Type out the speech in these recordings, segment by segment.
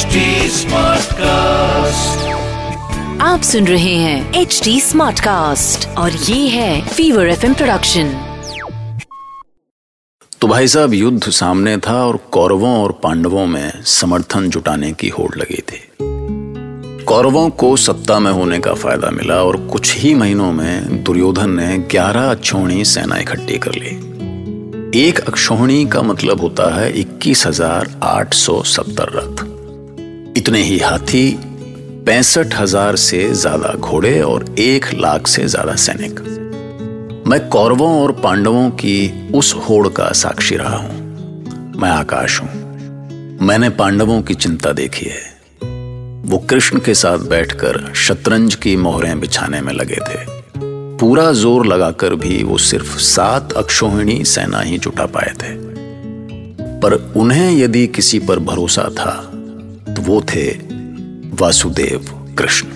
HD Smartcast. आप सुन रहे हैं एच डी स्मार्ट कास्ट और ये है फीवर एफ़ प्रोडक्शन तो भाई साहब युद्ध सामने था और कौरवों और पांडवों में समर्थन जुटाने की होड़ लगी थी। कौरवों को सत्ता में होने का फ़ायदा मिला और कुछ ही महीनों में दुर्योधन ने ग्यारह अक्षोणी सेना इकट्ठी कर ली। एक अक्षोणी का मतलब होता है इक्कीस हज़ार आठ सौ सत्तर रथ। इतने ही हाथी पैंसठ हज़ार से ज़्यादा घोड़े और एक लाख से ज़्यादा सैनिक। मैं कौरवों और पांडवों की उस होड़ का साक्षी रहा हूँ। मैं आकाश हूँ। मैंने पांडवों की चिंता देखी है। वो कृष्ण के साथ बैठकर शतरंज की मोहरें बिछाने में लगे थे। पूरा ज़ोर लगाकर भी वो सिर्फ़ सात अक्षोहिणी सेना ही जुटा पाए थे। पर उन्हें यदि किसी पर भरोसा था वो थे वासुदेव कृष्ण।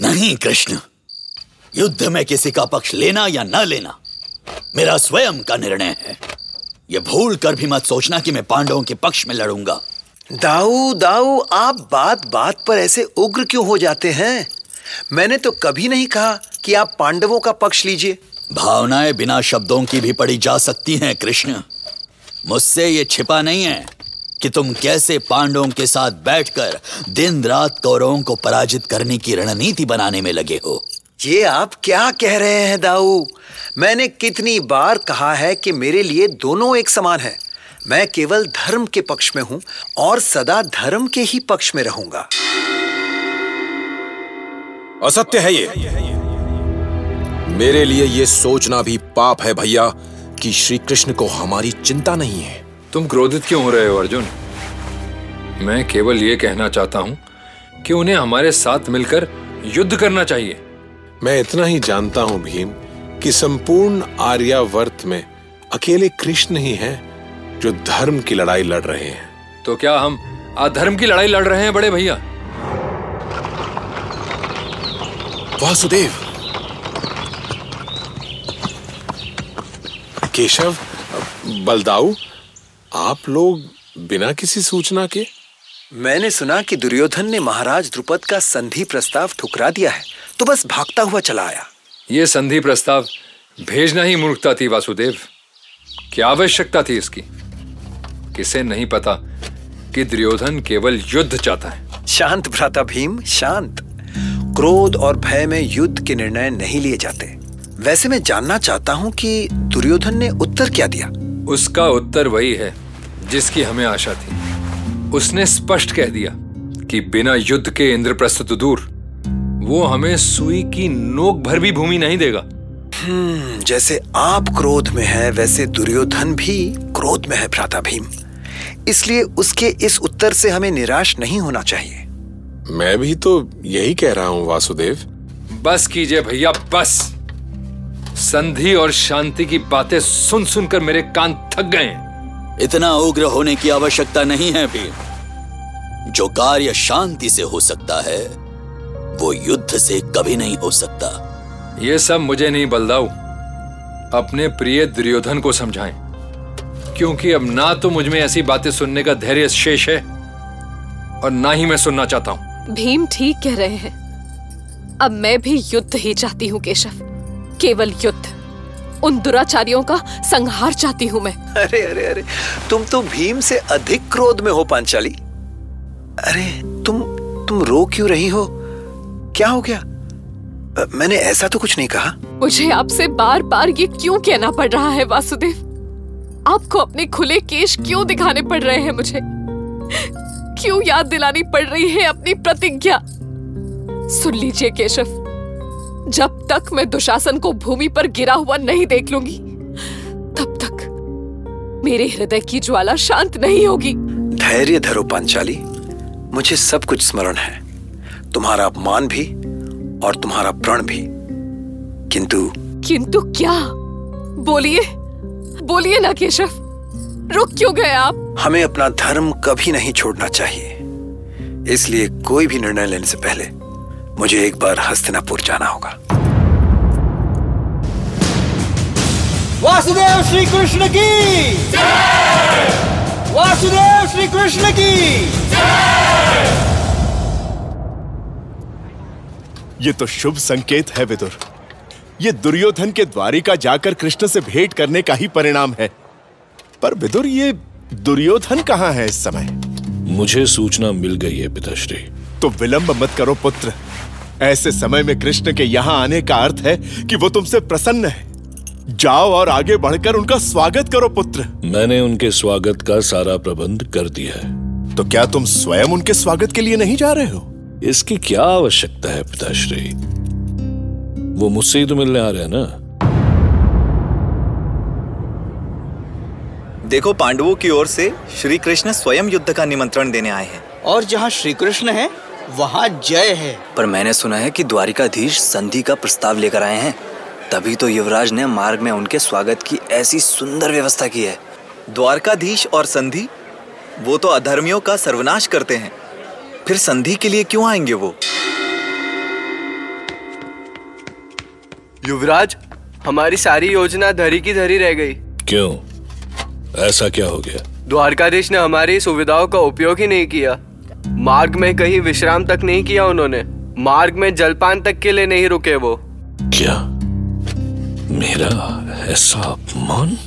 नहीं कृष्ण। युद्ध में किसी का पक्ष लेना या न लेना मेरा स्वयं का निर्णय है। यह भूल कर भी मत सोचना कि मैं पांडवों के पक्ष में लड़ूँगा। दाऊ दाऊ आप बात बात पर ऐसे उग्र क्यों हो जाते हैं? मैंने तो कभी नहीं कहा कि आप पांडवों का पक्ष लीजिए। भावनाएँ बिना शब्दों की भी पड़ी जा सकती हैं कृष्ण। मुझसे ये छिपा नहीं है। कि तुम कैसे पांडवों के साथ बैठकर दिन रात कौरवों को पराजित करने की रणनीति बनाने में लगे हो? ये आप क्या कह रहे हैं दाऊ? मैंने कितनी बार कहा है कि मेरे लिए दोनों एक समान है। मैं केवल धर्म के पक्ष में हूँ और सदा धर्म के ही पक्ष में रहूँगा। असत्य है ये। मेरे लिए ये सोचना भी पाप है भैया कि श्री कृष्ण को हमारी चिंता नहीं है। तुम क्रोधित क्यों हो रहे हो अर्जुन? मैं केवल ये कहना चाहता हूँ कि उन्हें हमारे साथ मिलकर युद्ध करना चाहिए। मैं इतना ही जानता हूँ भीम कि संपूर्ण आर्यावर्त में अकेले कृष्ण ही हैं जो धर्म की लड़ाई लड़ रहे हैं। तो क्या हम अधर्म की लड़ाई लड़ रहे हैं बड़े भैया? वासुदेव! केशव बलदाऊ आप लोग बिना किसी सूचना के? मैंने सुना कि दुर्योधन ने महाराज द्रुपद का संधि प्रस्ताव ठुकरा दिया है तो बस भागता हुआ चला आया। ये संधि प्रस्ताव भेजना ही मूर्खता थी वासुदेव। क्या आवश्यकता थी इसकी? किसे नहीं पता कि दुर्योधन केवल युद्ध चाहता है। शांत भ्राता भीम शांत। क्रोध और भय में युद्ध के निर्णय नहीं लिए जाते। वैसे मैं जानना चाहता हूँ कि दुर्योधन ने उत्तर क्या दिया? उसका उत्तर वही है। जिसकी हमें आशा थी। उसने स्पष्ट कह दिया कि बिना युद्ध के इंद्रप्रस्थ तो दूर। वो हमें सुई की नोक भर भी भूमि नहीं देगा। हम्म, जैसे आप क्रोध में है वैसे दुर्योधन भी क्रोध में है भ्राता भीम। इसलिए उसके इस उत्तर से हमें निराश नहीं होना चाहिए। मैं भी तो यही कह रहा हूँ वासुदेव। बस कीजिए भैया बस। संधि और शांति की बातें सुन सुनकर मेरे कान थक गए हैं। इतना उग्र होने की आवश्यकता नहीं है भी जो कार्य शांति से हो सकता है वो युद्ध से कभी नहीं हो सकता। ये सब मुझे नहीं बलदाऊ। अपने प्रिय दुर्योधन को समझाएँ। क्योंकि अब ना तो मुझमें ऐसी बातें सुनने का धैर्य शेष है और ना ही मैं सुनना चाहता हूँ। भीम ठीक कह रहे हैं। अब मैं भी युद्ध ही चाहती हूँ केशव। केवल युद्ध। उन दुराचारियों का संहार चाहती हूँ मैं। अरे अरे अरे तुम तो भीम से अधिक क्रोध में हो पांचाली। अरे तुम तुम रो क्यों रही हो? क्या हो गया? मैंने ऐसा तो कुछ नहीं कहा। मुझे आपसे बार बार ये क्यों कहना पड़ रहा है वासुदेव? आपको अपने खुले केश क्यों दिखाने पड़ रहे हैं मुझे? क्यों याद दिलानी पड़ रही है अपनी प्रतिज्ञा? सुन लीजिए केशव। जब तक मैं दुशासन को भूमि पर गिरा हुआ नहीं देख लूँगी तब तक मेरे हृदय की ज्वाला शांत नहीं होगी। धैर्य धरो पांचाली मुझे सब कुछ स्मरण है। तुम्हारा अपमान भी और तुम्हारा प्रण भी। किंतु किंतु क्या? बोलिए बोलिए ना केशव रुक क्यों गए आप? हमें अपना धर्म कभी नहीं छोड़ना चाहिए। इसलिए कोई भी निर्णय लेने से पहले मुझे एक बार हस्तिनापुर जाना होगा। वासुदेव श्री कृष्ण की। वासुदेव श्री कृष्ण की। ये तो शुभ संकेत है विदुर। ये दुर्योधन के द्वारिका जाकर कृष्ण से भेंट करने का ही परिणाम है। पर विदुर ये दुर्योधन कहाँ है इस समय? मुझे सूचना मिल गई है पिताश्री। तो विलंब मत करो पुत्र। ऐसे समय में कृष्ण के यहाँ आने का अर्थ है कि वो तुमसे प्रसन्न है। जाओ और आगे बढ़कर उनका स्वागत करो पुत्र। मैंने उनके स्वागत का सारा प्रबंध कर दिया है। तो क्या तुम स्वयं उनके स्वागत के लिए नहीं जा रहे हो? इसकी क्या आवश्यकता है पिताश्री? वो मुझसे ही तो मिलने आ रहे हैं ना? देखो पांडवों की ओर से श्री कृष्ण स्वयं युद्ध का निमंत्रण देने आए हैं। और जहाँ श्री कृष्ण है वहाँ जय है। पर मैंने सुना है कि द्वारिकाधीश संधि का प्रस्ताव लेकर आए हैं। तभी तो युवराज ने मार्ग में उनके स्वागत की ऐसी सुंदर व्यवस्था की है। द्वारकाधीश और संधि? वो तो अधर्मियों का सर्वनाश करते हैं। फिर संधि के लिए क्यों आएँगे वो? युवराज हमारी सारी योजना धरी की धरी रह गई। क्यों? ऐसा क्या हो गया? द्वारकाधीश ने हमारी सुविधाओं का उपयोग ही नहीं किया। मार्ग में कहीं विश्राम तक नहीं किया उन्होंने। मार्ग में जलपान तक के लिए नहीं रुके वो। क्या मेरा ऐसा अपमान?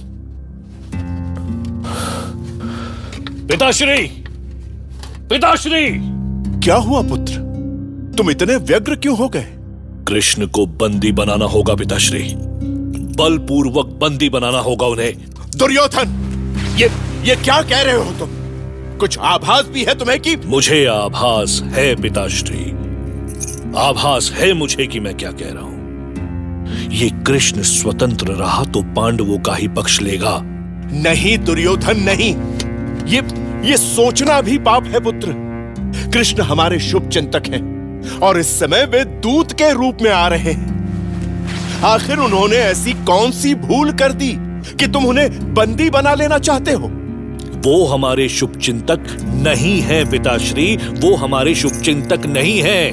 पिताश्री! पिताश्री! क्या हुआ पुत्र? तुम इतने व्यग्र क्यों हो गए? कृष्ण को बंदी बनाना होगा पिताश्री। बलपूर्वक बंदी बनाना होगा उन्हें। दुर्योधन! ये ये क्या कह रहे हो तुम? कुछ आभास भी है तुम्हें कि? मुझे आभास है पिताश्री। आभास है मुझे कि मैं क्या कह रहा हूँ। ये कृष्ण स्वतंत्र रहा तो पांडवों का ही पक्ष लेगा। नहीं दुर्योधन नहीं। ये ये सोचना भी पाप है पुत्र। कृष्ण हमारे शुभ चिंतक हैं और इस समय वे दूत के रूप में आ रहे हैं। आखिर उन्होंने ऐसी कौन सी भूल कर दी कि तुम उन्हें बंदी बना लेना चाहते हो? वो हमारे शुभ चिंतक नहीं है, पिताश्री। वो हमारे शुभ चिंतक नहीं है।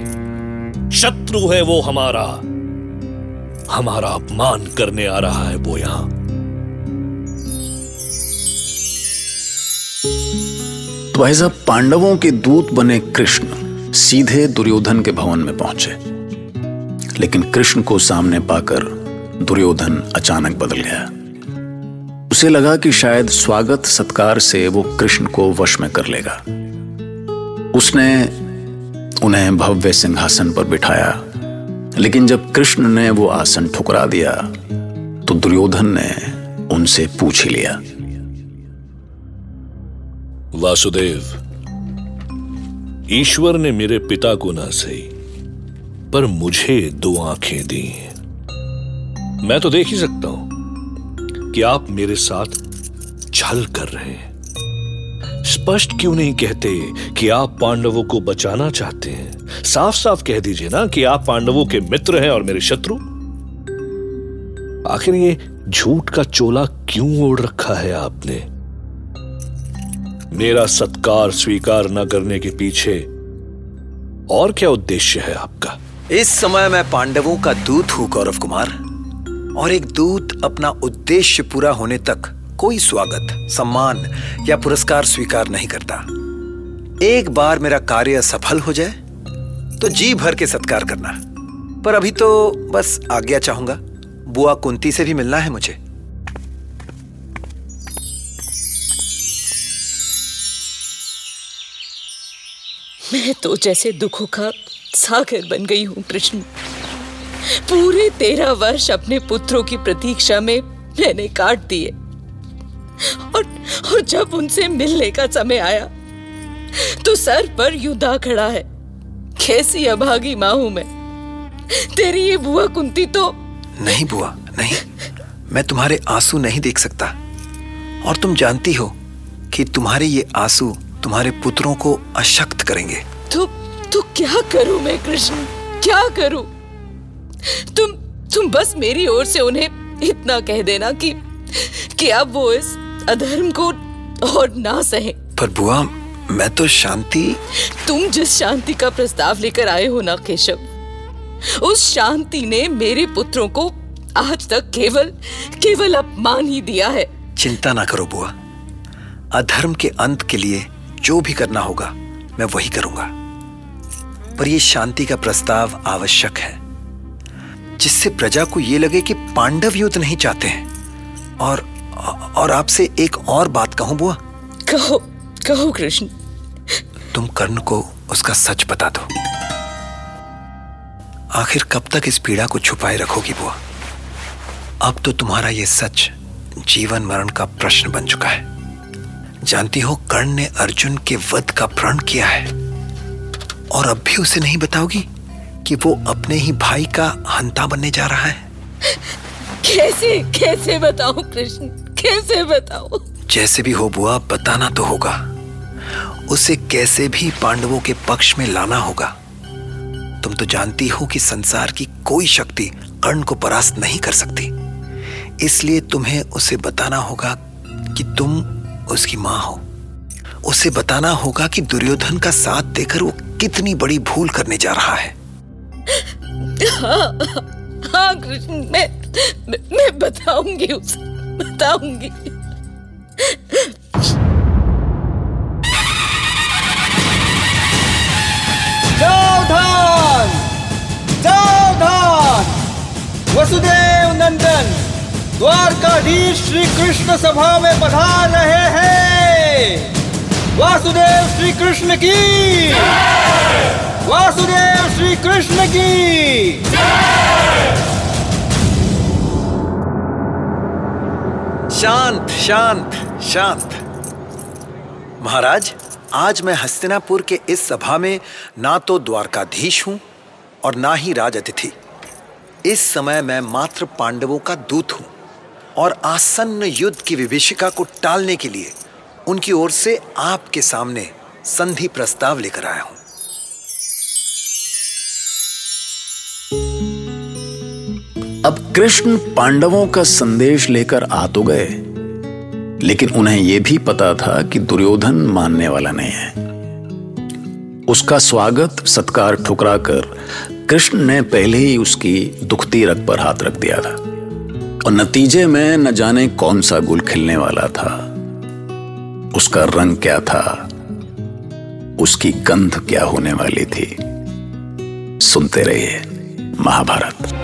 शत्रु है वो हमारा। हमारा अपमान करने आ रहा है वो यहाँ। तो साहब, पांडवों के दूत बने कृष्ण सीधे दुर्योधन के भवन में पहुँचे। लेकिन कृष्ण को सामने पाकर दुर्योधन अचानक बदल गया। उसे लगा कि शायद स्वागत, सत्कार से वो कृष्ण को वश में कर लेगा। उसने उन्हें भव्य सिंहासन पर बिठाया, लेकिन जब कृष्ण ने वो आसन ठुकरा दिया तो दुर्योधन ने उनसे पूछ ही लिया। वासुदेव, ईश्वर ने मेरे पिता को ना सही, पर मुझे दो आँखें दी मैं तो देख ही सकता हूँ। कि आप मेरे साथ छल कर रहे हैं। स्पष्ट क्यों नहीं कहते कि आप पांडवों को बचाना चाहते हैं? साफ़ साफ़ कह दीजिए ना कि आप पांडवों के मित्र हैं और मेरे शत्रु। आखिर ये झूठ का चोला क्यों ओढ़ रखा है आपने? मेरा सत्कार स्वीकार न करने के पीछे और क्या उद्देश्य है आपका? इस समय मैं पांडवों का दूत हूँ, गौरव कुमार। और एक दूत अपना उद्देश्य पूरा होने तक कोई स्वागत, सम्मान या पुरस्कार स्वीकार नहीं करता। एक बार मेरा कार्य सफल हो जाए तो जी भर के सत्कार करना। पर अभी तो बस आज्ञा चाहूँगा, बुआ कुंती से भी मिलना है मुझे। मैं तो जैसे दुखों का सागर बन गई हूँ, कृष्ण। पूरे तेरह वर्ष अपने पुत्रों की प्रतीक्षा में मैंने काट दिए। और, और जब उनसे मिलने का समय आया तो सर पर युद्धा खड़ा है। कैसी अभागी माँ हूँ मैं। तेरी ये बुआ कुंती तो नहीं बुआ नहीं। मैं तुम्हारे आँसू नहीं देख सकता। और तुम जानती हो कि तुम्हारे ये आँसू तुम्हारे पुत्रों को अशक्त करेंगे। तो तो क्या करूँ मैं कृष्ण? क्या करूँ? तुम तुम बस मेरी ओर से उन्हें इतना कह देना कि कि अब वो इस अधर्म को और ना सहे। पर बुआ मैं तो शांति तुम जिस शांति का प्रस्ताव लेकर आए हो ना केशव उस शांति ने मेरे पुत्रों को आज तक केवल केवल अपमान ही दिया है। चिंता ना करो बुआ। अधर्म के अंत के लिए जो भी करना होगा मैं वही करूँगा। पर यह शांति का प्रस्ताव आवश्यक है। जिससे प्रजा को यह लगे कि पांडव युद्ध नहीं चाहते हैं। और और आपसे एक और बात कहूँ बुआ? कहो कहो कृष्ण। तुम कर्ण को उसका सच बता दो। आखिर कब तक इस पीड़ा को छुपाए रखोगी बुआ? अब तो तुम्हारा यह सच जीवन मरण का प्रश्न बन चुका है। जानती हो कर्ण ने अर्जुन के वध का प्रण किया है। और अब भी उसे नहीं बताओगी? कि वो अपने ही भाई का हंता बनने जा रहा है। कैसे कैसे बताऊँ कृष्ण? कैसे बताऊँ? जैसे भी हो बुआ बताना तो होगा। उसे कैसे भी पांडवों के पक्ष में लाना होगा। तुम तो जानती हो कि संसार की कोई शक्ति कर्ण को परास्त नहीं कर सकती। इसलिए तुम्हें उसे बताना होगा कि तुम उसकी माँ हो। उसे बताना होगा कि दुर्योधन का साथ देकर वो कितनी बड़ी भूल करने जा रहा है। हाँ, हाँ कृष्ण मैं, मैं मैं बताऊँगी उसे बताऊँगी। सावधान वसुदेव नंदन द्वारकाधीश श्री कृष्ण सभा में पधार रहे हैं। वासुदेव श्री कृष्ण की। वासुदेव श्री कृष्ण की। शांत शांत शांत। महाराज, आज मैं हस्तिनापुर के इस सभा में ना तो द्वारकाधीश हूँ और ना ही राज अतिथि इस समय मैं मात्र पांडवों का दूत हूँ और आसन्न युद्ध की विभीषिका को टालने के लिए उनकी ओर से आपके सामने संधि प्रस्ताव लेकर आया हूँ। अब कृष्ण पांडवों का संदेश लेकर आ तो गए। लेकिन उन्हें यह भी पता था कि दुर्योधन मानने वाला नहीं है। उसका स्वागत सत्कार ठुकरा कर कृष्ण ने पहले ही उसकी दुखती रग पर हाथ रख दिया था। और नतीजे में न जाने कौन सा गुल खिलने वाला था। उसका रंग क्या था? उसकी गंध क्या होने वाली थी? सुनते रहिए महाभारत।